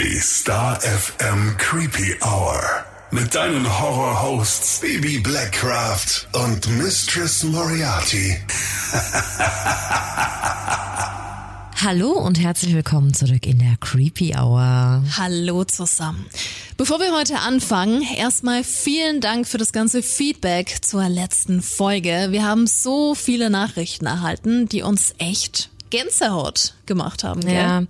Die Star FM Creepy Hour. Mit deinen Horror-Hosts Baby Blackcraft und Mistress Moriarty. Hallo und herzlich willkommen zurück in der Creepy Hour. Hallo zusammen. Bevor wir heute anfangen, erstmal vielen Dank für das ganze Feedback zur letzten Folge. Wir haben so viele Nachrichten erhalten, die uns echt Gänsehaut gemacht haben. Gell? Ja.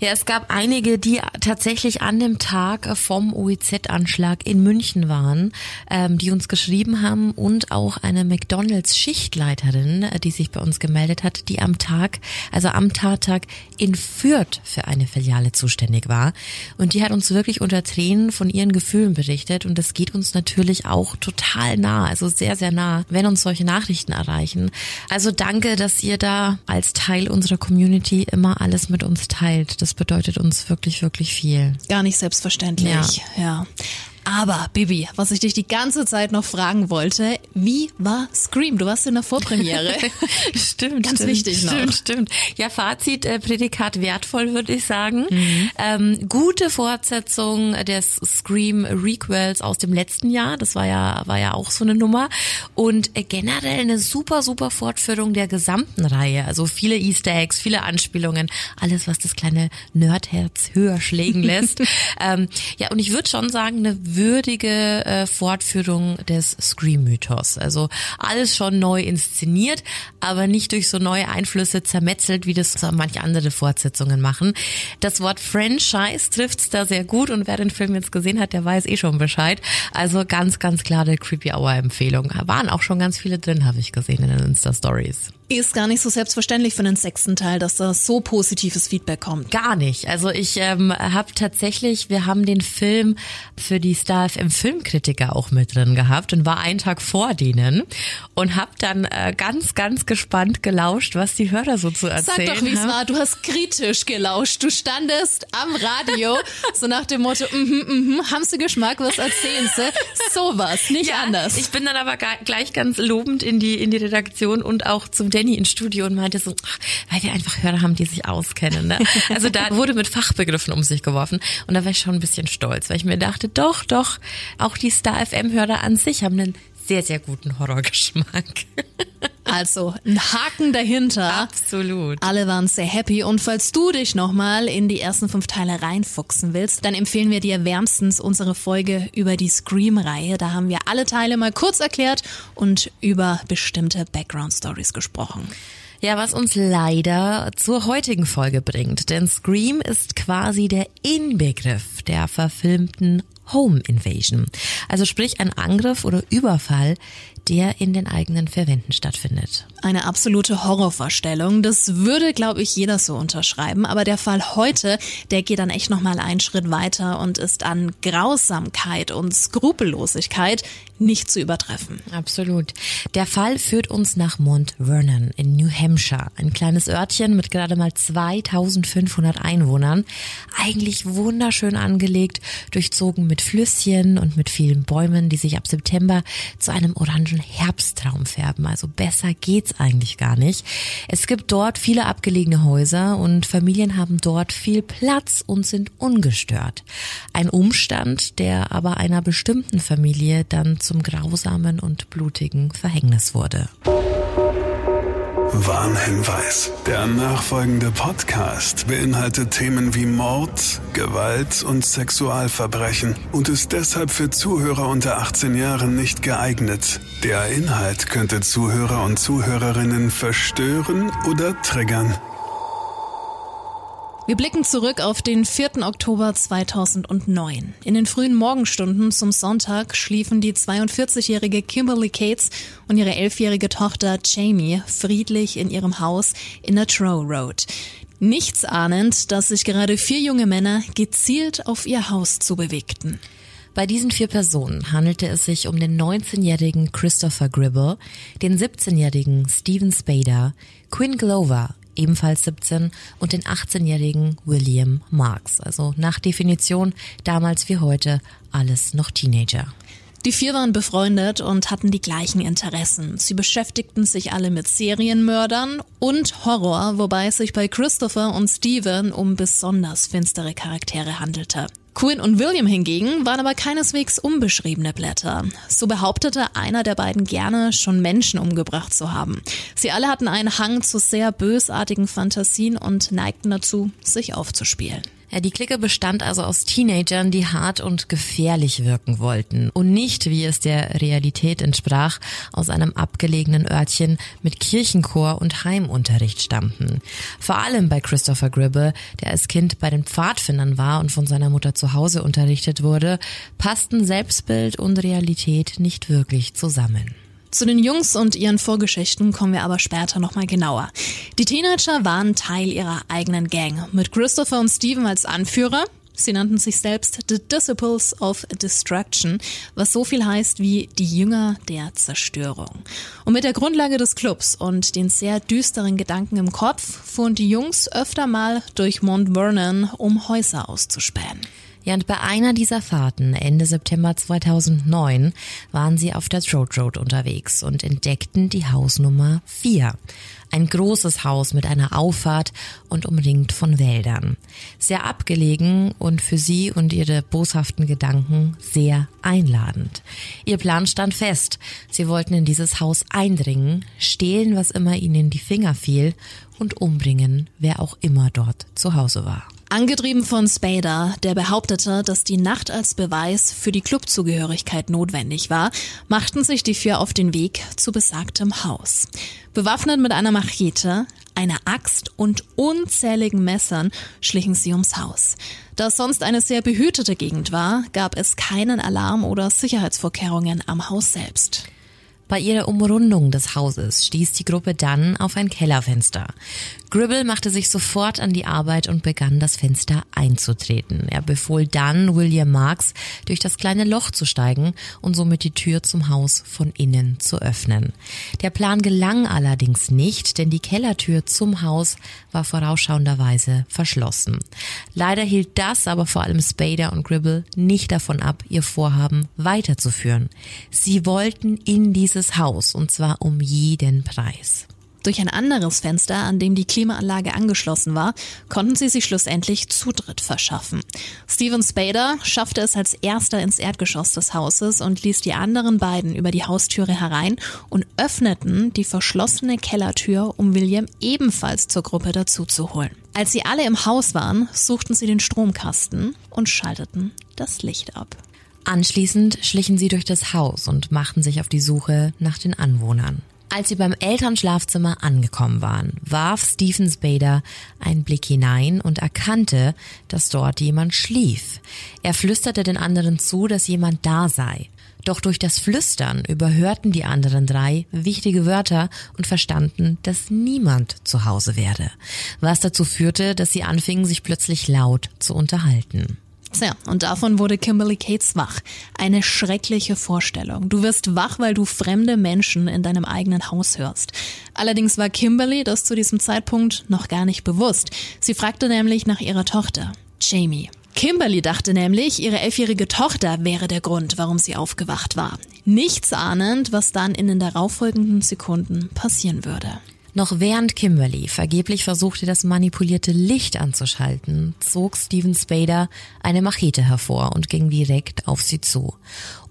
ja, es gab einige, die tatsächlich an dem Tag vom OEZ-Anschlag in München waren, ähm, die uns geschrieben haben und auch eine McDonalds-Schichtleiterin, äh, die sich bei uns gemeldet hat, die am Tag, also am Tattag in Fürth für eine Filiale zuständig war. Und die hat uns wirklich unter Tränen von ihren Gefühlen berichtet und das geht uns natürlich auch total nah, also sehr, sehr nah, wenn uns solche Nachrichten erreichen. Also danke, dass ihr da als Teil unserer Community immer alles mit uns teilt. Das bedeutet uns wirklich, wirklich viel. Gar nicht selbstverständlich. Ja. ja. Aber, Bibi, was ich dich die ganze Zeit noch fragen wollte, wie war Scream? Du warst in der Vorpremiere. stimmt. Ganz stimmt, wichtig noch. Stimmt, stimmt. Ja, Fazit, äh, Prädikat wertvoll, würde ich sagen. Mhm. Ähm, gute Fortsetzung des Scream Requels aus dem letzten Jahr. Das war ja, war ja auch so eine Nummer. Und äh, generell eine super, super Fortführung der gesamten Reihe. Also viele Easter Eggs, viele Anspielungen. Alles, was das kleine Nerdherz höher schlägen lässt. ähm, ja, und ich würde schon sagen, eine würdige äh, Fortführung des Scream-Mythos. Also alles schon neu inszeniert, aber nicht durch so neue Einflüsse zermetzelt, wie das so manche andere Fortsetzungen machen. Das Wort Franchise trifft's da sehr gut und wer den Film jetzt gesehen hat, der weiß eh schon Bescheid. Also ganz, ganz klare Creepy Hour Empfehlung. Waren auch schon ganz viele drin, habe ich gesehen in den Insta-Stories. Ist gar nicht so selbstverständlich für den sechsten Teil, dass da so positives Feedback kommt. Gar nicht. Also ich ähm, habe tatsächlich, wir haben den Film für die Star FM Filmkritiker auch mit drin gehabt und war einen Tag vor denen und habe dann äh, ganz, ganz gespannt gelauscht, was die Hörer so zu erzählen Sag doch, wie es war. Du hast kritisch gelauscht. Du standest am Radio so nach dem Motto, mhm, mhm, haben sie Geschmack, was erzählen sie? Sowas, nicht ja, anders. Ich bin dann aber gleich ganz lobend in die in die Redaktion und auch zum Danny ins Studio und meinte so, weil wir einfach Hörer haben, die sich auskennen. Ne? Also da wurde mit Fachbegriffen um sich geworfen und da war ich schon ein bisschen stolz, weil ich mir dachte, doch, doch, auch die Star FM-Hörer an sich haben einen sehr, sehr guten Horrorgeschmack. Also ein Haken dahinter. Absolut. Alle waren sehr happy und falls du dich nochmal in die ersten fünf Teile reinfuchsen willst, dann empfehlen wir dir wärmstens unsere Folge über die Scream-Reihe. Da haben wir alle Teile mal kurz erklärt und über bestimmte Background-Stories gesprochen. Ja, was uns leider zur heutigen Folge bringt, denn Scream ist quasi der Inbegriff der verfilmten Home Invasion. Also sprich ein Angriff oder Überfall, der in den eigenen vier Wänden stattfindet. Eine absolute Horrorvorstellung. Das würde, glaube ich, jeder so unterschreiben. Aber der Fall heute, der geht dann echt nochmal einen Schritt weiter und ist an Grausamkeit und Skrupellosigkeit nicht zu übertreffen. Absolut. Der Fall führt uns nach Mount Vernon in New Hampshire. Ein kleines Örtchen mit gerade mal 2500 Einwohnern. Eigentlich wunderschön angelegt, durchzogen mit Flüsschen und mit vielen Bäumen, die sich ab September zu einem orangen Herbsttraum färben. Also besser geht's eigentlich gar nicht. Es gibt dort viele abgelegene Häuser und Familien haben dort viel Platz und sind ungestört. Ein Umstand, der aber einer bestimmten Familie dann zum grausamen und blutigen Verhängnis wurde. Warnhinweis. Der nachfolgende Podcast beinhaltet Themen wie Mord, Gewalt und Sexualverbrechen und ist deshalb für Zuhörer unter 18 Jahren nicht geeignet. Der Inhalt könnte Zuhörer und Zuhörerinnen verstören oder triggern. Wir blicken zurück auf den 4. Oktober 2009. In den frühen Morgenstunden zum Sonntag schliefen die 42-jährige Kimberly Cates und ihre 11-jährige Tochter Jamie friedlich in ihrem Haus in der Trow Road. Nichts ahnend, dass sich gerade vier junge Männer gezielt auf ihr Haus zu bewegten. Bei diesen vier Personen handelte es sich um den 19-jährigen Christopher Gribble, den 17-jährigen Steven Spader, Quinn Glover, ebenfalls 17, und den 18-jährigen William Marks. Also nach Definition damals wie heute alles noch Teenager. Die vier waren befreundet und hatten die gleichen Interessen. Sie beschäftigten sich alle mit Serienmördern und Horror, wobei es sich bei Christopher und Steven um besonders finstere Charaktere handelte. Quinn und William hingegen waren aber keineswegs unbeschriebene Blätter. So behauptete einer der beiden gerne, schon Menschen umgebracht zu haben. Sie alle hatten einen Hang zu sehr bösartigen Fantasien und neigten dazu, sich aufzuspielen. Ja, die Clique bestand also aus Teenagern, die hart und gefährlich wirken wollten und nicht, wie es der Realität entsprach, aus einem abgelegenen Örtchen mit Kirchenchor und Heimunterricht stammten. Vor allem bei Christopher Gribble, der als Kind bei den Pfadfindern war und von seiner Mutter zu Hause unterrichtet wurde, passten Selbstbild und Realität nicht wirklich zusammen. Zu den Jungs und ihren Vorgeschichten kommen wir aber später nochmal genauer. Die Teenager waren Teil ihrer eigenen Gang, mit Christopher und Steven als Anführer. Sie nannten sich selbst The Disciples of Destruction, was so viel heißt wie die Jünger der Zerstörung. Und mit der Grundlage des Clubs und den sehr düsteren Gedanken im Kopf fuhren die Jungs öfter mal durch Mount Vernon, um Häuser auszuspähen. Ja, und bei einer dieser Fahrten Ende September 2009 waren sie auf der Throat Road unterwegs und entdeckten die Hausnummer 4. Ein großes Haus mit einer Auffahrt und umringt von Wäldern. Sehr abgelegen und für sie und ihre boshaften Gedanken sehr einladend. Ihr Plan stand fest. Sie wollten in dieses Haus eindringen, stehlen, was immer ihnen in die Finger fiel und umbringen, wer auch immer dort zu Hause war. Angetrieben von Spader, der behauptete, dass die Nacht als Beweis für die Clubzugehörigkeit notwendig war, machten sich die vier auf den Weg zu besagtem Haus. Bewaffnet mit einer Machete, einer Axt und unzähligen Messern schlichen sie ums Haus. Da es sonst eine sehr behütete Gegend war, gab es keinen Alarm oder Sicherheitsvorkehrungen am Haus selbst. Bei ihrer Umrundung des Hauses stieß die Gruppe dann auf ein Kellerfenster. Gribble machte sich sofort an die Arbeit und begann das Fenster einzutreten. Er befohl dann William Marks, durch das kleine Loch zu steigen und somit die Tür zum Haus von innen zu öffnen. Der Plan gelang allerdings nicht, denn die Kellertür zum Haus war vorausschauenderweise verschlossen. Leider hielt das aber vor allem Spader und Gribble nicht davon ab, ihr Vorhaben weiterzuführen. Sie wollten in dieses Haus und zwar um jeden Preis. Durch ein anderes Fenster, an dem die Klimaanlage angeschlossen war, konnten sie sich schlussendlich Zutritt verschaffen. Steven Spader schaffte es als erster ins Erdgeschoss des Hauses und ließ die anderen beiden über die Haustüre herein und öffneten die verschlossene Kellertür, um William ebenfalls zur Gruppe dazuzuholen. Als sie alle im Haus waren, suchten sie den Stromkasten und schalteten das Licht ab. Anschließend schlichen sie durch das Haus und machten sich auf die Suche nach den Anwohnern. Als sie beim Elternschlafzimmer angekommen waren, warf Stephen Spader einen Blick hinein und erkannte, dass dort jemand schlief. Er flüsterte den anderen zu, dass jemand da sei. Doch durch das Flüstern überhörten die anderen drei wichtige Wörter und verstanden, dass niemand zu Hause werde, was dazu führte, dass sie anfingen, sich plötzlich laut zu unterhalten. Tja, und davon wurde Kimberly Cates wach. Eine schreckliche Vorstellung. Du wirst wach, weil du fremde Menschen in deinem eigenen Haus hörst. Allerdings war Kimberly das zu diesem Zeitpunkt noch gar nicht bewusst. Sie fragte nämlich nach ihrer Tochter, Jamie. Kimberly dachte nämlich, ihre elfjährige Tochter wäre der Grund, warum sie aufgewacht war. Nichts ahnend, was dann in den darauffolgenden Sekunden passieren würde. Noch während Kimberly vergeblich versuchte, das manipulierte Licht anzuschalten, zog Steven Spader eine Machete hervor und ging direkt auf sie zu.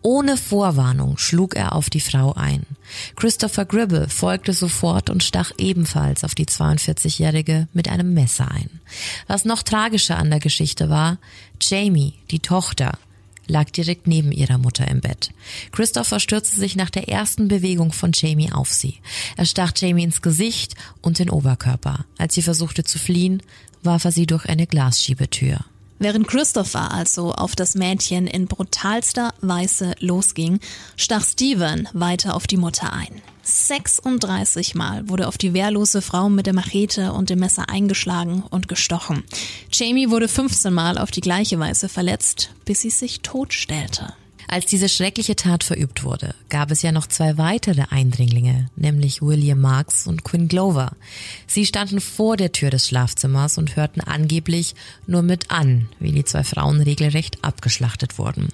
Ohne Vorwarnung schlug er auf die Frau ein. Christopher Gribble folgte sofort und stach ebenfalls auf die 42-Jährige mit einem Messer ein. Was noch tragischer an der Geschichte war, Jamie, die Tochter, lag direkt neben ihrer Mutter im Bett. Christopher stürzte sich nach der ersten Bewegung von Jamie auf sie. Er stach Jamie ins Gesicht und den Oberkörper. Als sie versuchte zu fliehen, warf er sie durch eine Glasschiebetür. Während Christopher also auf das Mädchen in brutalster Weise losging, stach Steven weiter auf die Mutter ein. 36 Mal wurde auf die wehrlose Frau mit der Machete und dem Messer eingeschlagen und gestochen. Jamie wurde 15 Mal auf die gleiche Weise verletzt, bis sie sich totstellte. Als diese schreckliche Tat verübt wurde, gab es ja noch zwei weitere Eindringlinge, nämlich William Marks und Quinn Glover. Sie standen vor der Tür des Schlafzimmers und hörten angeblich nur mit an, wie die zwei Frauen regelrecht abgeschlachtet wurden.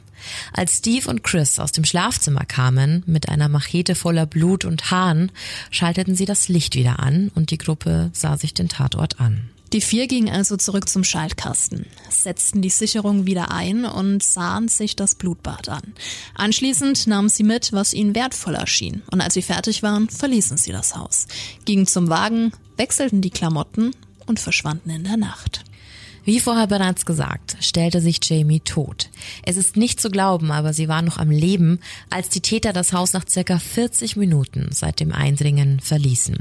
Als Steve und Chris aus dem Schlafzimmer kamen, mit einer Machete voller Blut und Haaren, schalteten sie das Licht wieder an und die Gruppe sah sich den Tatort an. Die vier gingen also zurück zum Schaltkasten, setzten die Sicherung wieder ein und sahen sich das Blutbad an. Anschließend nahmen sie mit, was ihnen wertvoll erschien, und als sie fertig waren, verließen sie das Haus, gingen zum Wagen, wechselten die Klamotten und verschwanden in der Nacht. Wie vorher bereits gesagt, stellte sich Jamie tot. Es ist nicht zu glauben, aber sie war noch am Leben, als die Täter das Haus nach circa 40 Minuten seit dem Eindringen verließen.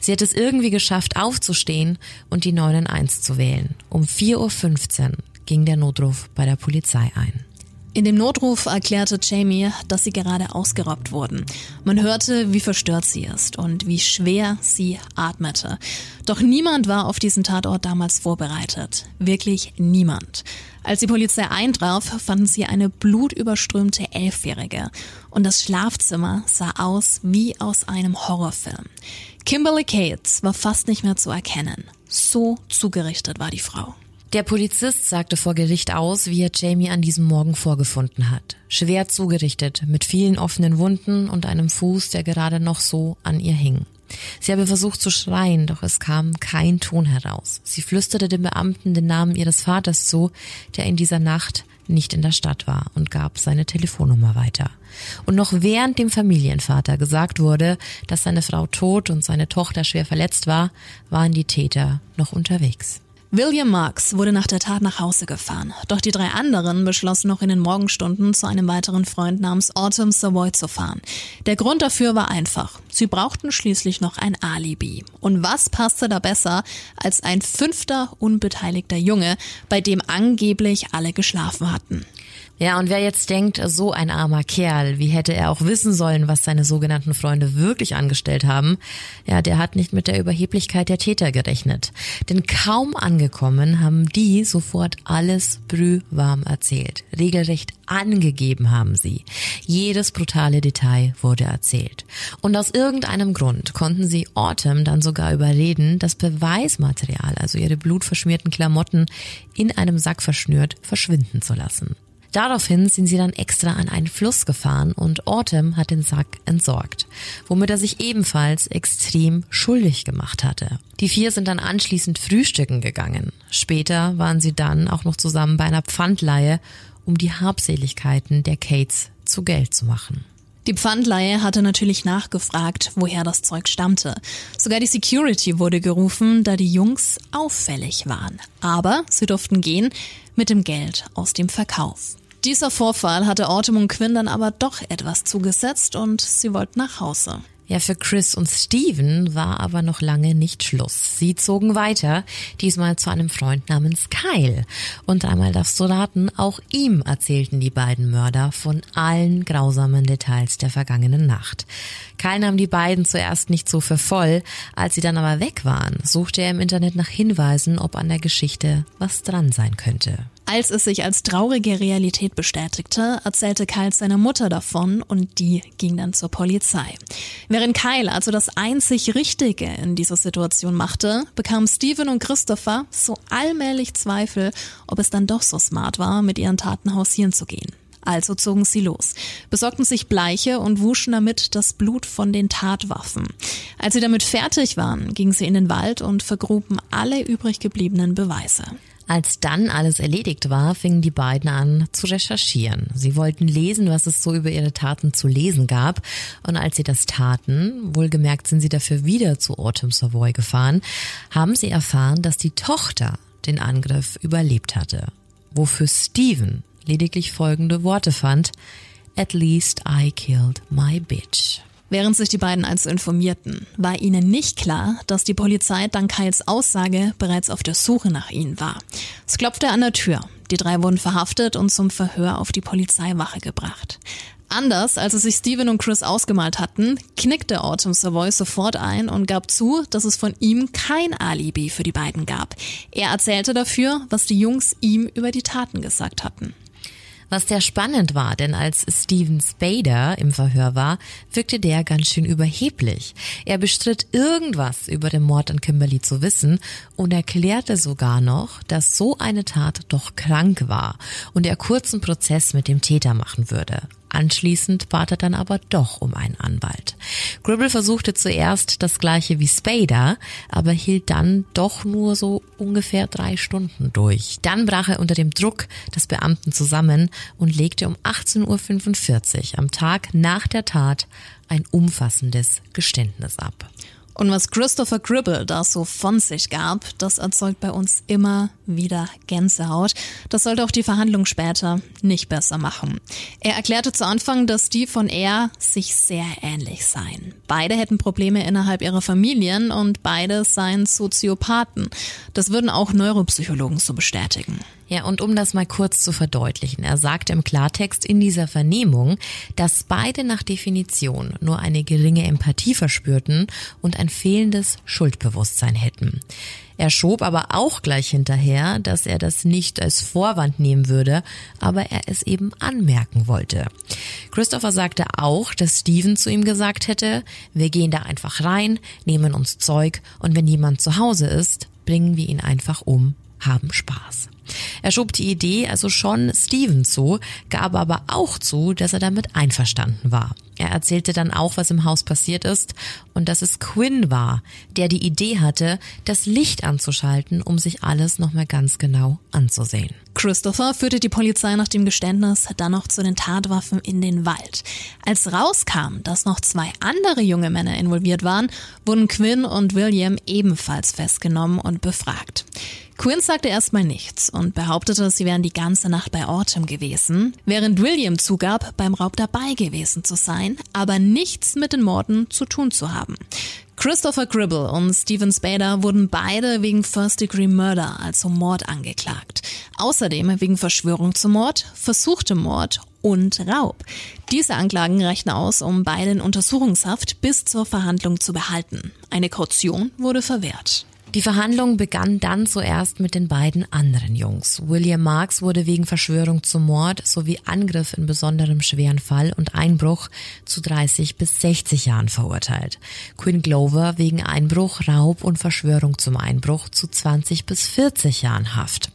Sie hat es irgendwie geschafft, aufzustehen und die 911 zu wählen. Um 4.15 Uhr ging der Notruf bei der Polizei ein. In dem Notruf erklärte Jamie, dass sie gerade ausgeraubt wurden. Man hörte, wie verstört sie ist und wie schwer sie atmete. Doch niemand war auf diesen Tatort damals vorbereitet. Wirklich niemand. Als die Polizei eintraf, fanden sie eine blutüberströmte Elfjährige. Und das Schlafzimmer sah aus wie aus einem Horrorfilm. Kimberly Cates war fast nicht mehr zu erkennen. So zugerichtet war die Frau. Der Polizist sagte vor Gericht aus, wie er Jamie an diesem Morgen vorgefunden hat. Schwer zugerichtet, mit vielen offenen Wunden und einem Fuß, der gerade noch so an ihr hing. Sie habe versucht zu schreien, doch es kam kein Ton heraus. Sie flüsterte dem Beamten den Namen ihres Vaters zu, der in dieser Nacht nicht in der Stadt war und gab seine Telefonnummer weiter. Und noch während dem Familienvater gesagt wurde, dass seine Frau tot und seine Tochter schwer verletzt war, waren die Täter noch unterwegs. William Marks wurde nach der Tat nach Hause gefahren. Doch die drei anderen beschlossen noch in den Morgenstunden zu einem weiteren Freund namens Autumn Savoy zu fahren. Der Grund dafür war einfach. Sie brauchten schließlich noch ein Alibi. Und was passte da besser als ein fünfter unbeteiligter Junge, bei dem angeblich alle geschlafen hatten? Ja, und wer jetzt denkt, so ein armer Kerl, wie hätte er auch wissen sollen, was seine sogenannten Freunde wirklich angestellt haben, ja, der hat nicht mit der Überheblichkeit der Täter gerechnet. Denn kaum angekommen haben die sofort alles brühwarm erzählt. Regelrecht angegeben haben sie. Jedes brutale Detail wurde erzählt. Und aus irgendeinem Grund konnten sie Autumn dann sogar überreden, das Beweismaterial, also ihre blutverschmierten Klamotten, in einem Sack verschnürt verschwinden zu lassen. Daraufhin sind sie dann extra an einen Fluss gefahren und Autumn hat den Sack entsorgt, womit er sich ebenfalls extrem schuldig gemacht hatte. Die vier sind dann anschließend frühstücken gegangen. Später waren sie dann auch noch zusammen bei einer Pfandleihe, um die Habseligkeiten der Kates zu Geld zu machen. Die Pfandleihe hatte natürlich nachgefragt, woher das Zeug stammte. Sogar die Security wurde gerufen, da die Jungs auffällig waren. Aber sie durften gehen mit dem Geld aus dem Verkauf. Dieser Vorfall hatte Autumn und Quinn dann aber doch etwas zugesetzt und sie wollten nach Hause. Ja, für Chris und Steven war aber noch lange nicht Schluss. Sie zogen weiter, diesmal zu einem Freund namens Kyle. Und einmal darfst du raten, auch ihm erzählten die beiden Mörder von allen grausamen Details der vergangenen Nacht. Kyle nahm die beiden zuerst nicht so für voll, als sie dann aber weg waren, suchte er im Internet nach Hinweisen, ob an der Geschichte was dran sein könnte. Als es sich als traurige Realität bestätigte, erzählte Kyle seiner Mutter davon und die ging dann zur Polizei. Während Kyle also das einzig Richtige in dieser Situation machte, bekamen Steven und Christopher so allmählich Zweifel, ob es dann doch so smart war, mit ihren Taten hausieren zu gehen. Also zogen sie los, besorgten sich Bleiche und wuschen damit das Blut von den Tatwaffen. Als sie damit fertig waren, gingen sie in den Wald und vergruben alle übrig gebliebenen Beweise. Als dann alles erledigt war, fingen die beiden an zu recherchieren. Sie wollten lesen, was es so über ihre Taten zu lesen gab. Und als sie das taten, wohlgemerkt sind sie dafür wieder zu Autumn Savoy gefahren, haben sie erfahren, dass die Tochter den Angriff überlebt hatte. Wofür Steven lediglich folgende Worte fand. At least I killed my bitch. Während sich die beiden also informierten, war ihnen nicht klar, dass die Polizei dank Kyles Aussage bereits auf der Suche nach ihnen war. Es klopfte an der Tür. Die drei wurden verhaftet und zum Verhör auf die Polizeiwache gebracht. Anders, als es sich Steven und Chris ausgemalt hatten, knickte Autumn Savoy sofort ein und gab zu, dass es von ihm kein Alibi für die beiden gab. Er erzählte dafür, was die Jungs ihm über die Taten gesagt hatten. Was sehr spannend war, denn als Steven Spader im Verhör war, wirkte der ganz schön überheblich. Er bestritt irgendwas über den Mord an Kimberly zu wissen und erklärte sogar noch, dass so eine Tat doch krank war und er kurzen Prozess mit dem Täter machen würde. Anschließend bat er dann aber doch um einen Anwalt. Gribble versuchte zuerst das gleiche wie Spader, aber hielt dann doch nur so ungefähr drei Stunden durch. Dann brach er unter dem Druck des Beamten zusammen und legte um 18.45 Uhr am Tag nach der Tat ein umfassendes Geständnis ab. Und was Christopher Gribble da so von sich gab, das erzeugt bei uns immer wieder Gänsehaut. Das sollte auch die Verhandlung später nicht besser machen. Er erklärte zu Anfang, dass Steve und er sich sehr ähnlich seien. Beide hätten Probleme innerhalb ihrer Familien und beide seien Soziopathen. Das würden auch Neuropsychologen so bestätigen. Ja, und um das mal kurz zu verdeutlichen, er sagte im Klartext in dieser Vernehmung, dass beide nach Definition nur eine geringe Empathie verspürten und ein fehlendes Schuldbewusstsein hätten. Er schob aber auch gleich hinterher, dass er das nicht als Vorwand nehmen würde, aber er es eben anmerken wollte. Christopher sagte auch, dass Steven zu ihm gesagt hätte, wir gehen da einfach rein, nehmen uns Zeug und wenn jemand zu Hause ist, bringen wir ihn einfach um, haben Spaß. Er schob die Idee also schon Steven zu, gab aber auch zu, dass er damit einverstanden war. Er erzählte dann auch, was im Haus passiert ist und dass es Quinn war, der die Idee hatte, das Licht anzuschalten, um sich alles nochmal ganz genau anzusehen. Christopher führte die Polizei nach dem Geständnis dann noch zu den Tatwaffen in den Wald. Als rauskam, dass noch zwei andere junge Männer involviert waren, wurden Quinn und William ebenfalls festgenommen und befragt. Quinn sagte erstmal nichts und behauptete, sie wären die ganze Nacht bei Autumn gewesen, während William zugab, beim Raub dabei gewesen zu sein, aber nichts mit den Morden zu tun zu haben. Christopher Gribble und Steven Spader wurden beide wegen First Degree Murder, also Mord, angeklagt. Außerdem wegen Verschwörung zum Mord, versuchtem Mord und Raub. Diese Anklagen reichen aus, um beide in Untersuchungshaft bis zur Verhandlung zu behalten. Eine Kaution wurde verwehrt. Die Verhandlung begann dann zuerst mit den beiden anderen Jungs. William Marks wurde wegen Verschwörung zum Mord sowie Angriff in besonderem schweren Fall und Einbruch zu 30 bis 60 Jahren verurteilt. Quinn Glover wegen Einbruch, Raub und Verschwörung zum Einbruch zu 20 bis 40 Jahren Haft.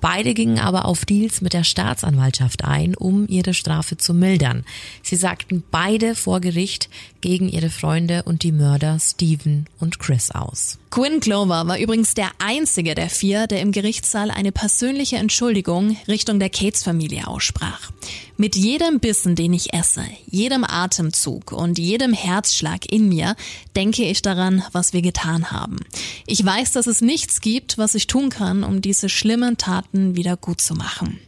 Beide gingen aber auf Deals mit der Staatsanwaltschaft ein, um ihre Strafe zu mildern. Sie sagten beide vor Gericht gegen ihre Freunde und die Mörder Stephen und Chris aus. Quinn Clover war übrigens der einzige der vier, der im Gerichtssaal eine persönliche Entschuldigung Richtung der Cates-Familie aussprach. Mit jedem Bissen, den ich esse, jedem Atemzug und jedem Herzschlag in mir denke ich daran, was wir getan haben. Ich weiß, dass es nichts gibt, was ich tun kann, um diese schlimmen Taten wieder gut zu machen.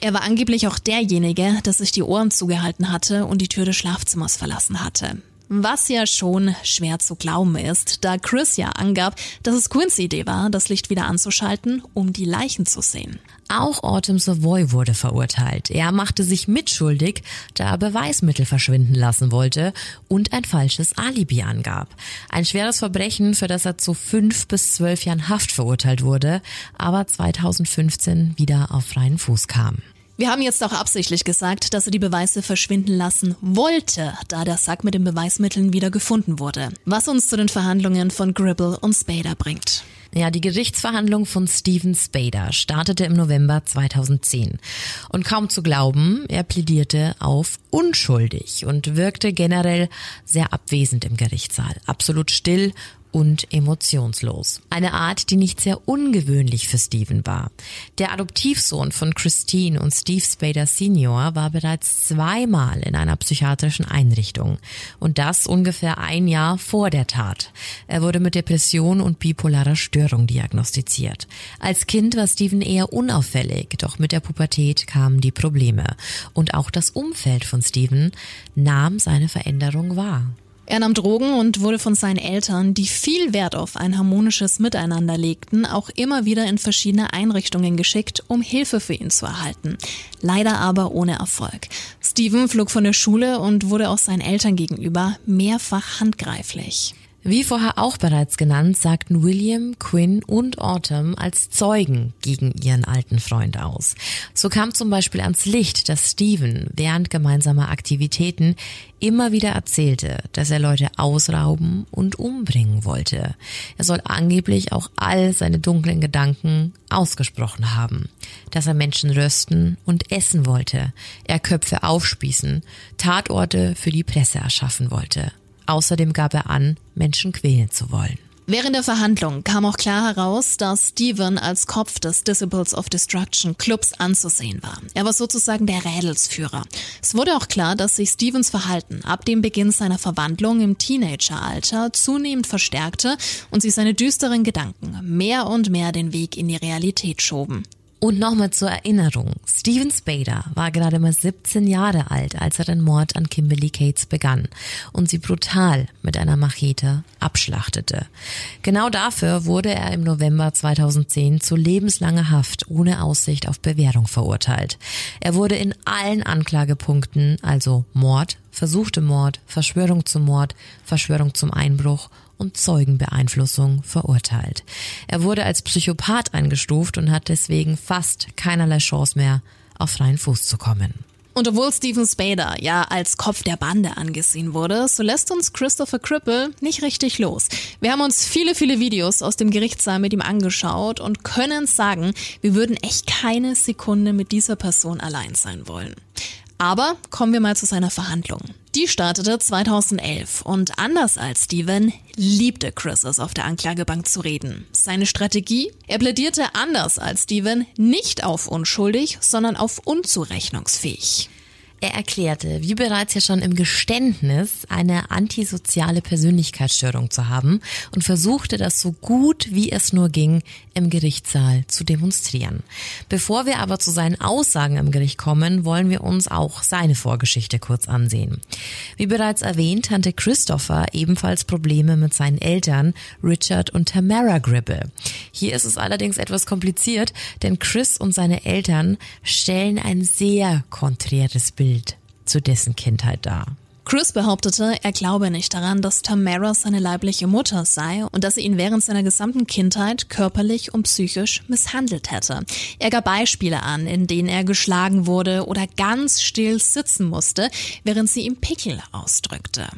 Er war angeblich auch derjenige, der sich die Ohren zugehalten hatte und die Tür des Schlafzimmers verlassen hatte. Was ja schon schwer zu glauben ist, da Chris ja angab, dass es Quinns Idee war, das Licht wieder anzuschalten, um die Leichen zu sehen. Auch Autumn Savoy wurde verurteilt. Er machte sich mitschuldig, da er Beweismittel verschwinden lassen wollte und ein falsches Alibi angab. Ein schweres Verbrechen, für das er zu fünf bis zwölf Jahren Haft verurteilt wurde, aber 2015 wieder auf freien Fuß kam. Wir haben jetzt auch absichtlich gesagt, dass er die Beweise verschwinden lassen wollte, da der Sack mit den Beweismitteln wieder gefunden wurde. Was uns zu den Verhandlungen von Gribble und Spader bringt. Ja, die Gerichtsverhandlung von Steven Spader startete im November 2010. Und kaum zu glauben, er plädierte auf unschuldig und wirkte generell sehr abwesend im Gerichtssaal. Absolut still und emotionslos. Eine Art, die nicht sehr ungewöhnlich für Steven war. Der Adoptivsohn von Christine und Steve Spader Senior war bereits zweimal in einer psychiatrischen Einrichtung und das ungefähr ein Jahr vor der Tat. Er wurde mit Depression und bipolarer Störung diagnostiziert. Als Kind war Steven eher unauffällig, doch mit der Pubertät kamen die Probleme und auch das Umfeld von Steven nahm seine Veränderung wahr. Er nahm Drogen und wurde von seinen Eltern, die viel Wert auf ein harmonisches Miteinander legten, auch immer wieder in verschiedene Einrichtungen geschickt, um Hilfe für ihn zu erhalten. Leider aber ohne Erfolg. Steven flog von der Schule und wurde auch seinen Eltern gegenüber mehrfach handgreiflich. Wie vorher auch bereits genannt, sagten William, Quinn und Autumn als Zeugen gegen ihren alten Freund aus. So kam zum Beispiel ans Licht, dass Stephen während gemeinsamer Aktivitäten immer wieder erzählte, dass er Leute ausrauben und umbringen wollte. Er soll angeblich auch all seine dunklen Gedanken ausgesprochen haben, dass er Menschen rösten und essen wollte, er Köpfe aufspießen, Tatorte für die Presse erschaffen wollte. Außerdem gab er an, Menschen quälen zu wollen. Während der Verhandlung kam auch klar heraus, dass Steven als Kopf des Disciples of Destruction Clubs anzusehen war. Er war sozusagen der Rädelsführer. Es wurde auch klar, dass sich Stevens Verhalten ab dem Beginn seiner Verwandlung im Teenageralter zunehmend verstärkte und sich seine düsteren Gedanken mehr und mehr den Weg in die Realität schoben. Und nochmal zur Erinnerung. Steven Spader war gerade mal 17 Jahre alt, als er den Mord an Kimberly Cates begann und sie brutal mit einer Machete abschlachtete. Genau dafür wurde er im November 2010 zu lebenslanger Haft ohne Aussicht auf Bewährung verurteilt. Er wurde in allen Anklagepunkten, also Mord, versuchte Mord, Verschwörung zum Mord, Verschwörung zum Einbruch und Zeugenbeeinflussung verurteilt. Er wurde als Psychopath eingestuft und hat deswegen fast keinerlei Chance mehr, auf freien Fuß zu kommen. Und obwohl Steven Spader ja als Kopf der Bande angesehen wurde, so lässt uns Christopher Cripple nicht richtig los. Wir haben uns viele, viele Videos aus dem Gerichtssaal mit ihm angeschaut und können sagen, wir würden echt keine Sekunde mit dieser Person allein sein wollen. Aber kommen wir mal zu seiner Verhandlung. Die startete 2011 und anders als Steven liebte Chris es auf der Anklagebank zu reden. Seine Strategie? Er plädierte anders als Steven nicht auf unschuldig, sondern auf unzurechnungsfähig. Er erklärte, wie bereits ja schon im Geständnis, eine antisoziale Persönlichkeitsstörung zu haben und versuchte das so gut wie es nur ging im Gerichtssaal zu demonstrieren. Bevor wir aber zu seinen Aussagen im Gericht kommen, wollen wir uns auch seine Vorgeschichte kurz ansehen. Wie bereits erwähnt, hatte Christopher ebenfalls Probleme mit seinen Eltern Richard und Tamara Gribble. Hier ist es allerdings etwas kompliziert, denn Chris und seine Eltern stellen ein sehr konträres Bild Bild zu dessen Kindheit dar. Chris behauptete, er glaube nicht daran, dass Tamara seine leibliche Mutter sei und dass sie ihn während seiner gesamten Kindheit körperlich und psychisch misshandelt hätte. Er gab Beispiele an, in denen er geschlagen wurde oder ganz still sitzen musste, während sie ihm Pickel ausdrückte.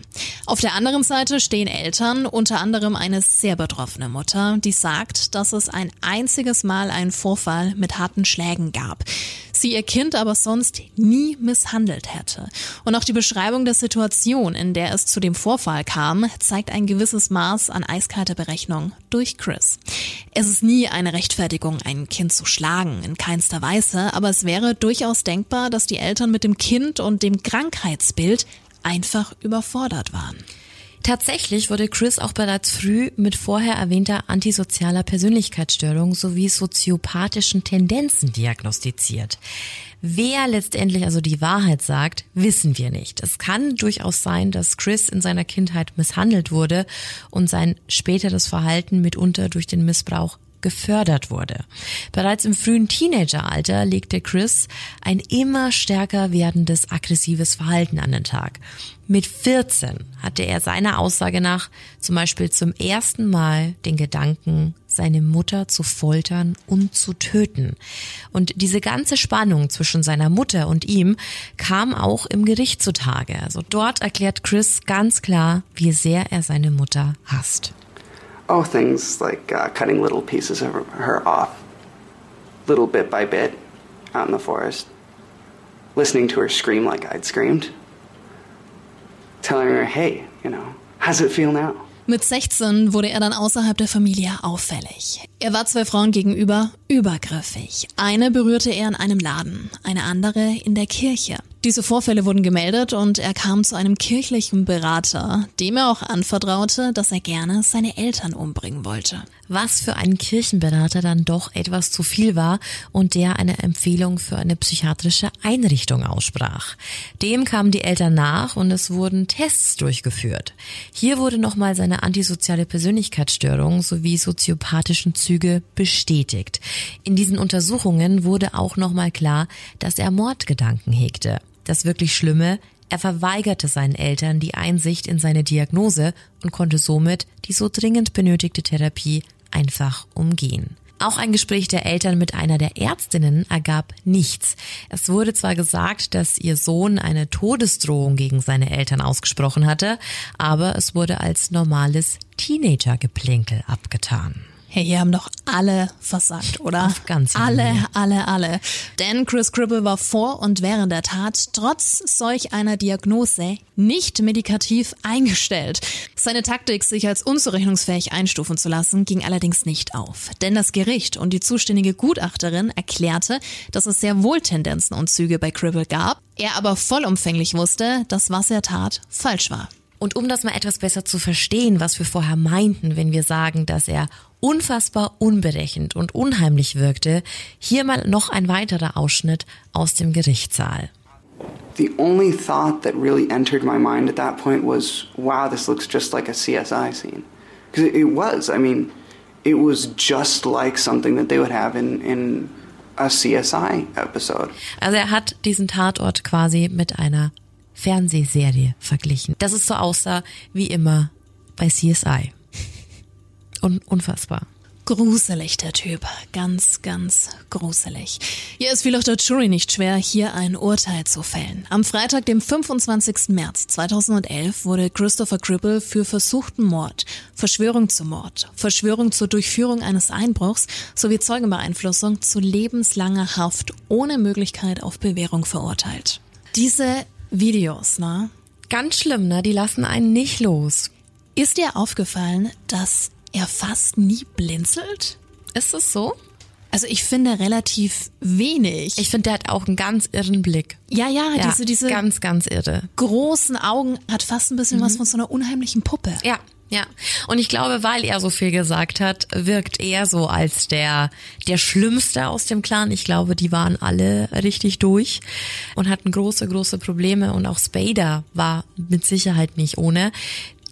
Auf der anderen Seite stehen Eltern, unter anderem eine sehr betroffene Mutter, die sagt, dass es ein einziges Mal einen Vorfall mit harten Schlägen gab sie ihr Kind aber sonst nie misshandelt hätte. Und auch die Beschreibung der Situation, in der es zu dem Vorfall kam, zeigt ein gewisses Maß an eiskalter Berechnung durch Chris. Es ist nie eine Rechtfertigung, ein Kind zu schlagen, in keinster Weise, aber es wäre durchaus denkbar, dass die Eltern mit dem Kind und dem Krankheitsbild einfach überfordert waren. Tatsächlich wurde Chris auch bereits früh mit vorher erwähnter antisozialer Persönlichkeitsstörung sowie soziopathischen Tendenzen diagnostiziert. Wer letztendlich also die Wahrheit sagt, wissen wir nicht. Es kann durchaus sein, dass Chris in seiner Kindheit misshandelt wurde und sein späteres Verhalten mitunter durch den Missbrauch gefördert wurde. Bereits im frühen Teenageralter legte Chris ein immer stärker werdendes aggressives Verhalten an den Tag. Mit 14 hatte er seiner Aussage nach zum Beispiel zum ersten Mal den Gedanken, seine Mutter zu foltern und zu töten. Und diese ganze Spannung zwischen seiner Mutter und ihm kam auch im Gericht zutage. Also dort erklärt Chris ganz klar, wie sehr er seine Mutter hasst. Oh, things like uh, cutting little pieces of her off, little bit by bit, out in the forest. Listening to her scream like I'd screamed. Telling her, hey, you know, how's it feel now? Mit 16 wurde er dann außerhalb der Familie auffällig. Er war zwei Frauen gegenüber übergriffig. Eine berührte er in einem Laden, eine andere in der Kirche. Diese Vorfälle wurden gemeldet und er kam zu einem kirchlichen Berater, dem er auch anvertraute, dass er gerne seine Eltern umbringen wollte. Was für einen Kirchenberater dann doch etwas zu viel war und der eine Empfehlung für eine psychiatrische Einrichtung aussprach. Dem kamen die Eltern nach und es wurden Tests durchgeführt. Hier wurde nochmal seine antisoziale Persönlichkeitsstörung sowie soziopathischen Züge bestätigt. In diesen Untersuchungen wurde auch nochmal klar, dass er Mordgedanken hegte. Das wirklich Schlimme, Er verweigerte seinen Eltern die Einsicht in seine Diagnose und konnte somit die so dringend benötigte Therapie einfach umgehen. Auch ein Gespräch der Eltern mit einer der Ärztinnen ergab nichts. Es wurde zwar gesagt, dass ihr Sohn eine Todesdrohung gegen seine Eltern ausgesprochen hatte, aber es wurde als normales Teenager-Geplänkel abgetan. Hey, hier haben doch alle versagt, oder? Auf ganz alle, alle, alle. Denn Chris Cribble war vor und während der Tat trotz solch einer Diagnose nicht medikativ eingestellt. Seine Taktik, sich als unzurechnungsfähig einstufen zu lassen, ging allerdings nicht auf. Denn das Gericht und die zuständige Gutachterin erklärte, dass es sehr wohl Tendenzen und Züge bei Cribble gab, er aber vollumfänglich wusste, dass was er tat falsch war. Und um das mal etwas besser zu verstehen, was wir vorher meinten, wenn wir sagen, dass er unfassbar unberechenend und unheimlich wirkte, hier mal noch ein weiterer Ausschnitt aus dem Gerichtssaal. The only thought that really entered my mind at that point was, wow, this looks just like a CSI scene. Because it, it was. I mean, it was just like something that they would have in, in a CSI episode. Also er hat diesen Tatort quasi mit einer Fernsehserie verglichen. Dass es so aussah wie immer bei CSI. Un unfassbar. Gruselig, der Typ. Ganz, ganz gruselig. Hier ist auch der Jury nicht schwer, hier ein Urteil zu fällen. Am Freitag, dem 25. März 2011, wurde Christopher Cribble für versuchten Mord, Verschwörung zum Mord, Verschwörung zur Durchführung eines Einbruchs sowie Zeugenbeeinflussung zu lebenslanger Haft ohne Möglichkeit auf Bewährung verurteilt. Diese Videos, ne? Ganz schlimm, ne? Die lassen einen nicht los. Ist dir aufgefallen, dass er fast nie blinzelt? Ist es so? Also ich finde relativ wenig. Ich finde, der hat auch einen ganz irren Blick. ja, ja, Ja, diese, diese ganz, ganz irre. großen Augen hat fast ein bisschen was von so einer unheimlichen Puppe. Ja, ja. Und ich glaube, weil er so viel gesagt hat, wirkt er so als der, der Schlimmste aus dem Clan. Ich glaube, die waren alle richtig durch und hatten große, große Probleme. Und auch Spader war mit Sicherheit nicht ohne.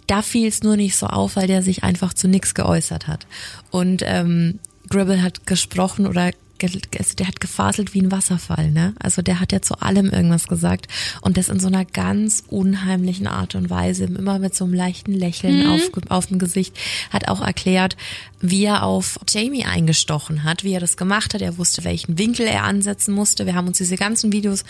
Da fiel es nur nicht so auf, weil der sich einfach zu nichts geäußert hat. Und ähm, Gribble hat gesprochen oder also der hat gefaselt wie ein Wasserfall, ne? Also der hat ja zu allem irgendwas gesagt und das in so einer ganz unheimlichen Art und Weise, immer mit so einem leichten Lächeln auf, auf dem Gesicht, hat auch erklärt, wie er auf Jamie eingestochen hat, wie er das gemacht hat. Er wusste, welchen Winkel er ansetzen musste. Wir haben uns diese ganzen Videos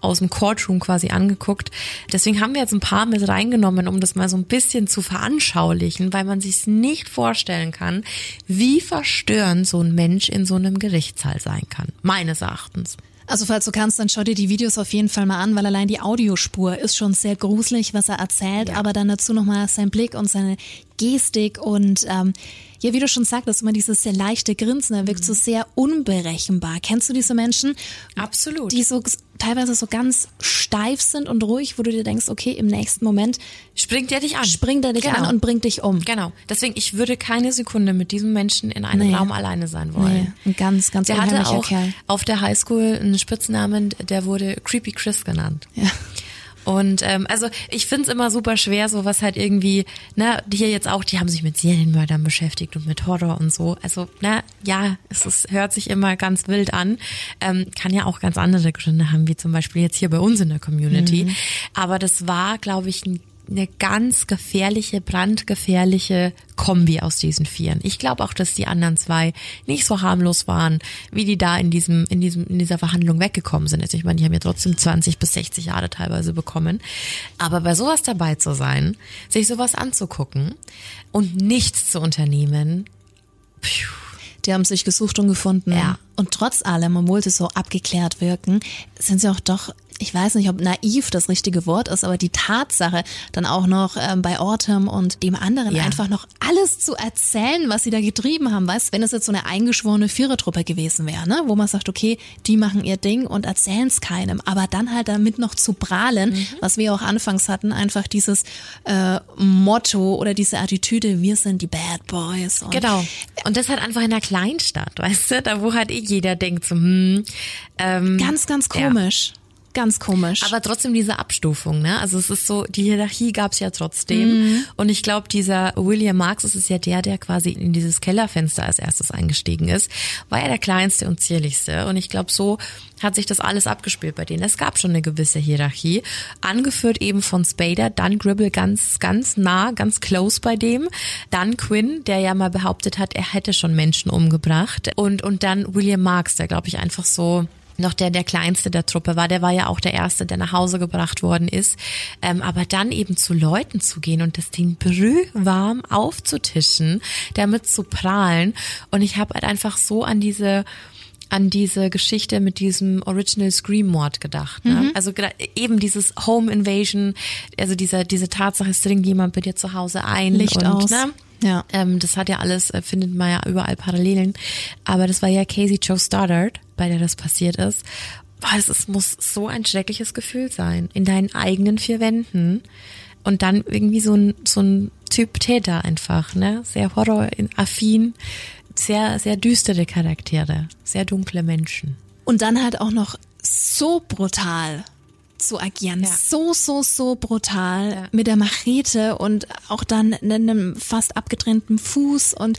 aus dem Courtroom quasi angeguckt. Deswegen haben wir jetzt ein paar mit reingenommen, um das mal so ein bisschen zu veranschaulichen, weil man sich nicht vorstellen kann, wie verstörend so ein Mensch in so einem Gerichtssaal sein kann. Meines Erachtens. Also falls du kannst, dann schau dir die Videos auf jeden Fall mal an, weil allein die Audiospur ist schon sehr gruselig, was er erzählt, Ja. aber dann dazu nochmal sein Blick und seine Gestik und ähm, ja, wie du schon sagtest, immer dieses sehr leichte Grinsen, er wirkt so sehr unberechenbar. Kennst du diese Menschen? Absolut. Die so teilweise so ganz steif sind und ruhig, wo du dir denkst, okay, im nächsten Moment Springt er dich an. springt er dich Genau. an und bringt dich um. Genau. Deswegen, ich würde keine Sekunde mit diesem Menschen in einem Nee. Raum alleine sein wollen. Nee, ein ganz, ganz Der hatte auch Kerl. auf der Highschool einen Spitznamen, der wurde Creepy Chris genannt. Ja. Und ähm, also ich find's immer super schwer, so was halt irgendwie, ne, die hier jetzt auch, die haben sich mit Serienmördern beschäftigt und mit Horror und so. Also, ne, ja, es ist, hört sich immer ganz wild an. Ähm, kann ja auch ganz andere Gründe haben, wie zum Beispiel jetzt hier bei uns in der Community. Mhm. Aber das war, glaube ich, ein eine ganz gefährliche, brandgefährliche Kombi aus diesen Vieren. Ich glaube auch, dass die anderen zwei nicht so harmlos waren, wie die da in diesem, in diesem, in dieser Verhandlung weggekommen sind. Also ich meine, die haben ja trotzdem 20 bis 60 Jahre teilweise bekommen. Aber bei sowas dabei zu sein, sich sowas anzugucken und nichts zu unternehmen, pfiuh, Die haben sich gesucht und gefunden. Ja. Und trotz allem, obwohl sie so abgeklärt wirken, sind sie auch doch, ich weiß nicht, ob naiv das richtige Wort ist, aber die Tatsache, dann auch noch ähm, bei Ortem und dem anderen Ja. einfach noch alles zu erzählen, was sie da getrieben haben. Weißt, wenn es jetzt so eine eingeschworene Vierertruppe gewesen wäre, ne, wo man sagt, okay, die machen ihr Ding und erzählen es keinem, aber dann halt damit noch zu prahlen, Mhm. was wir auch anfangs hatten, einfach dieses äh, Motto oder diese Attitüde, wir sind die Bad Boys. Und Genau. Und das halt einfach in einer Kleinstadt, weißt du, da wo halt eh jeder denkt so, hm, ähm, Ganz, ganz Ja. Ganz komisch. Aber trotzdem diese Abstufung, ne? Also es ist so, die Hierarchie gab's ja trotzdem. Mhm. Und ich glaube, dieser William Marx, ist ja der, der quasi in dieses Kellerfenster als erstes eingestiegen ist, war ja der kleinste und zierlichste. Und ich glaube, so hat sich das alles abgespielt bei denen. Es gab schon eine gewisse Hierarchie, angeführt eben von Spader, dann Gribble ganz, ganz nah, ganz close bei dem, dann Quinn, der ja mal behauptet hat, er hätte schon Menschen umgebracht und, und dann William Marks, der glaube ich einfach so noch der der kleinste der Truppe war, der war ja auch der erste, der nach Hause gebracht worden ist. Ähm, aber dann eben zu Leuten zu gehen und das Ding brühwarm aufzutischen, damit zu prahlen. Und ich habe halt einfach so an diese an diese Geschichte mit diesem Original Scream Mord gedacht. Ne? Mhm. Also eben dieses Home Invasion, also dieser diese Tatsache, es dringt jemand bei dir zu Hause ein Licht und, aus. Ne? Ja. Ähm, das hat ja alles, äh, findet man ja überall Parallelen. Aber das war ja Casey Joe Stoddard, bei der das passiert ist. Boah, es ist, muss so ein schreckliches Gefühl sein. In deinen eigenen vier Wänden. Und dann irgendwie so ein, so ein Typ Täter einfach, ne? Sehr horroraffin, sehr, sehr düstere Charaktere, sehr dunkle Menschen. Und dann halt auch noch so brutal zu agieren. Ja. So, so, so brutal ja. mit der Machete und auch dann einem fast abgetrennten Fuß und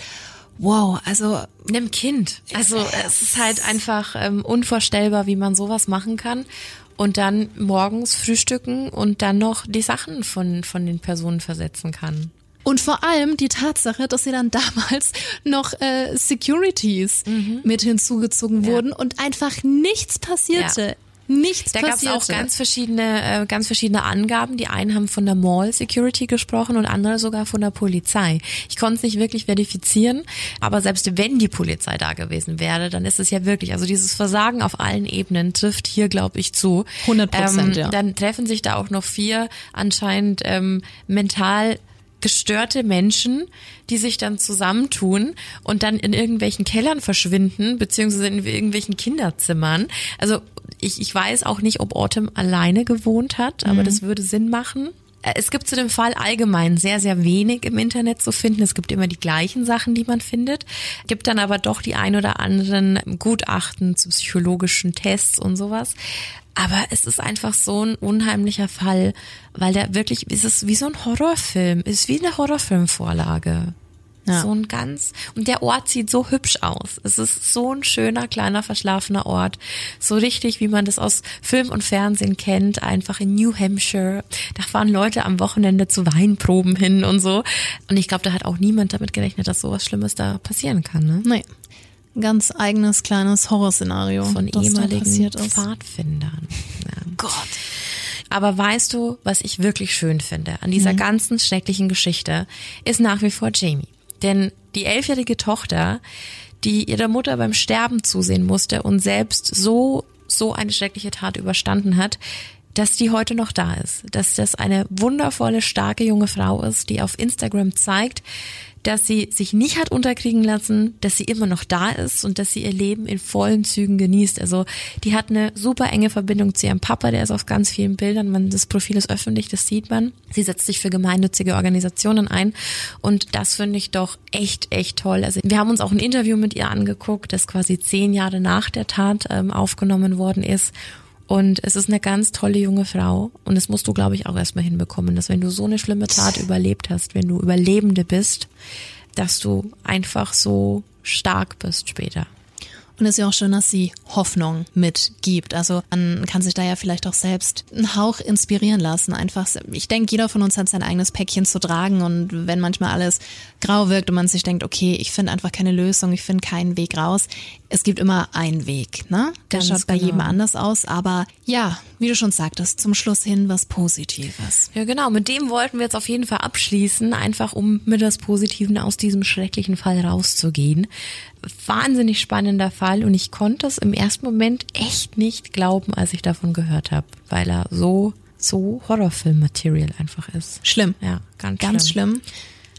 wow, also. Einem Kind. Also es ist halt einfach ähm, unvorstellbar, wie man sowas machen kann. Und dann morgens frühstücken und dann noch die Sachen von, von den Personen versetzen kann. Und vor allem die Tatsache, dass sie dann damals noch äh, Securities mhm. mit hinzugezogen ja. wurden und einfach nichts passierte. Ja. Nichts da gab es auch ganz verschiedene, äh, ganz verschiedene Angaben. Die einen haben von der Mall Security gesprochen und andere sogar von der Polizei. Ich konnte es nicht wirklich verifizieren, aber selbst wenn die Polizei da gewesen wäre, dann ist es ja wirklich, also dieses Versagen auf allen Ebenen trifft hier, glaube ich, zu. 100 Prozent, ähm, ja. Dann treffen sich da auch noch vier anscheinend ähm, mental gestörte Menschen, die sich dann zusammentun und dann in irgendwelchen Kellern verschwinden, beziehungsweise in irgendwelchen Kinderzimmern. Also ich, ich weiß auch nicht, ob Autumn alleine gewohnt hat, aber mhm. das würde Sinn machen. Äh, es gibt zu dem Fall allgemein sehr, sehr wenig im Internet zu finden. Es gibt immer die gleichen Sachen, die man findet. Gibt dann aber doch die ein oder anderen Gutachten zu psychologischen Tests und sowas. Aber es ist einfach so ein unheimlicher Fall, weil der wirklich, ist es wie so ein Horrorfilm, ist wie eine Horrorfilmvorlage. Ja. So ein ganz, und der Ort sieht so hübsch aus. Es ist so ein schöner, kleiner, verschlafener Ort. So richtig, wie man das aus Film und Fernsehen kennt, einfach in New Hampshire. Da fahren Leute am Wochenende zu Weinproben hin und so. Und ich glaube, da hat auch niemand damit gerechnet, dass sowas Schlimmes da passieren kann, ne? Nee ganz eigenes kleines Horrorszenario von ehemaligen Pfadfindern. Ja. Gott. Aber weißt du, was ich wirklich schön finde an dieser mhm. ganzen schrecklichen Geschichte, ist nach wie vor Jamie. Denn die elfjährige Tochter, die ihrer Mutter beim Sterben zusehen musste und selbst so, so eine schreckliche Tat überstanden hat, dass die heute noch da ist, dass das eine wundervolle, starke junge Frau ist, die auf Instagram zeigt, dass sie sich nicht hat unterkriegen lassen, dass sie immer noch da ist und dass sie ihr Leben in vollen Zügen genießt. Also die hat eine super enge Verbindung zu ihrem Papa, der ist auf ganz vielen Bildern. Man, das Profil ist öffentlich, das sieht man. Sie setzt sich für gemeinnützige Organisationen ein und das finde ich doch echt, echt toll. Also wir haben uns auch ein Interview mit ihr angeguckt, das quasi zehn Jahre nach der Tat ähm, aufgenommen worden ist. Und es ist eine ganz tolle junge Frau. Und das musst du, glaube ich, auch erstmal hinbekommen, dass wenn du so eine schlimme Tat überlebt hast, wenn du Überlebende bist, dass du einfach so stark bist später. Und es ist ja auch schön, dass sie Hoffnung mitgibt. Also man kann sich da ja vielleicht auch selbst einen Hauch inspirieren lassen. Einfach, ich denke, jeder von uns hat sein eigenes Päckchen zu tragen und wenn manchmal alles grau wirkt und man sich denkt, okay, ich finde einfach keine Lösung, ich finde keinen Weg raus. Es gibt immer einen Weg, ne? Der Ganz schaut bei genau. jedem anders aus, aber ja, wie du schon sagtest, zum Schluss hin was Positives. Ja, genau. Mit dem wollten wir jetzt auf jeden Fall abschließen, einfach um mit das Positiven aus diesem schrecklichen Fall rauszugehen wahnsinnig spannender Fall und ich konnte es im ersten Moment echt nicht glauben, als ich davon gehört habe, weil er so so Horrorfilm-Material einfach ist. Schlimm. Ja, ganz, ganz schlimm. schlimm.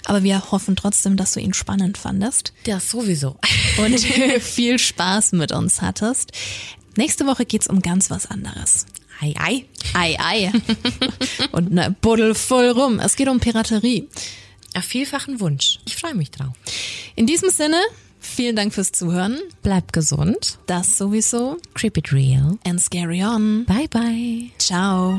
Aber wir hoffen trotzdem, dass du ihn spannend fandest. Ja, sowieso. Und viel Spaß mit uns hattest. Nächste Woche geht's um ganz was anderes. Ei, ei. Ei, ei. Und eine Buddel voll rum. Es geht um Piraterie. Auf vielfachen Wunsch. Ich freue mich drauf. In diesem Sinne Vielen Dank fürs Zuhören. Bleibt gesund. Das sowieso. Creep it real. And scary on. Bye bye. Ciao.